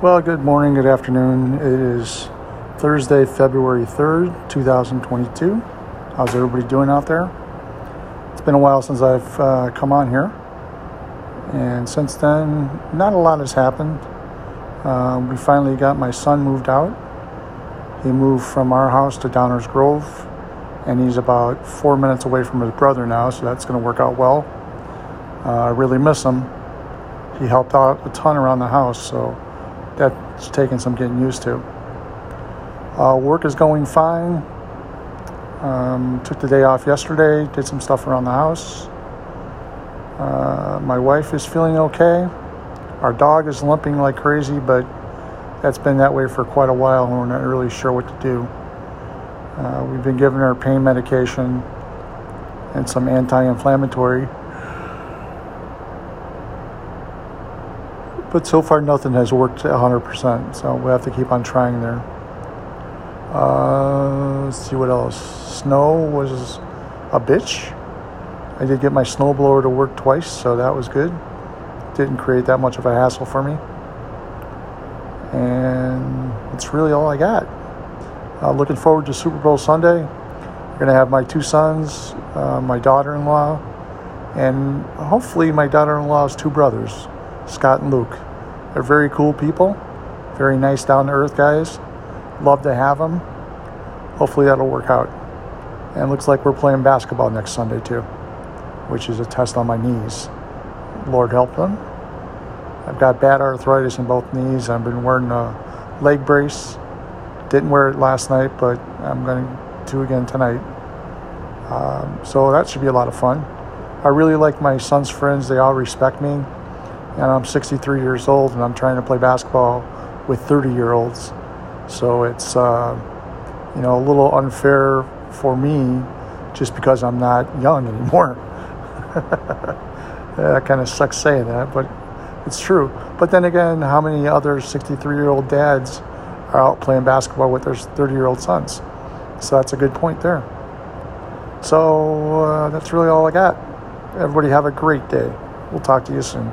Well, good morning, good afternoon. It is Thursday, February 3rd, 2022. How's everybody doing out there? It's been a while since I've uh, come on here. And since then, not a lot has happened. Uh, we finally got my son moved out. He moved from our house to Downers Grove, and he's about four minutes away from his brother now, so that's going to work out well. Uh, I really miss him. He helped out a ton around the house, so that's taking some getting used to. Uh, work is going fine. Um, took the day off yesterday, did some stuff around the house. Uh, my wife is feeling okay. Our dog is limping like crazy, but that's been that way for quite a while, and we're not really sure what to do. Uh, we've been giving her pain medication and some anti inflammatory but so far nothing has worked 100%. So we have to keep on trying there. Uh, let's see what else. Snow was a bitch. I did get my snowblower to work twice, so that was good. Didn't create that much of a hassle for me. And that's really all I got. Uh, looking forward to Super Bowl Sunday. We're going to have my two sons, uh, my daughter in law, and hopefully my daughter in law's two brothers. Scott and Luke. They're very cool people, very nice, down to earth guys. Love to have them. Hopefully that'll work out. And looks like we're playing basketball next Sunday too, which is a test on my knees. Lord help them. I've got bad arthritis in both knees. I've been wearing a leg brace. Didn't wear it last night, but I'm going to again tonight. Um, so that should be a lot of fun. I really like my son's friends. They all respect me and I'm 63 years old and I'm trying to play basketball with 30 year olds. So it's, uh, you know, a little unfair for me just because I'm not young anymore. that kind of sucks saying that, but it's true. But then again, how many other 63 year old dads are out playing basketball with their 30 year old sons? So that's a good point there. So uh, that's really all I got. Everybody have a great day. We'll talk to you soon.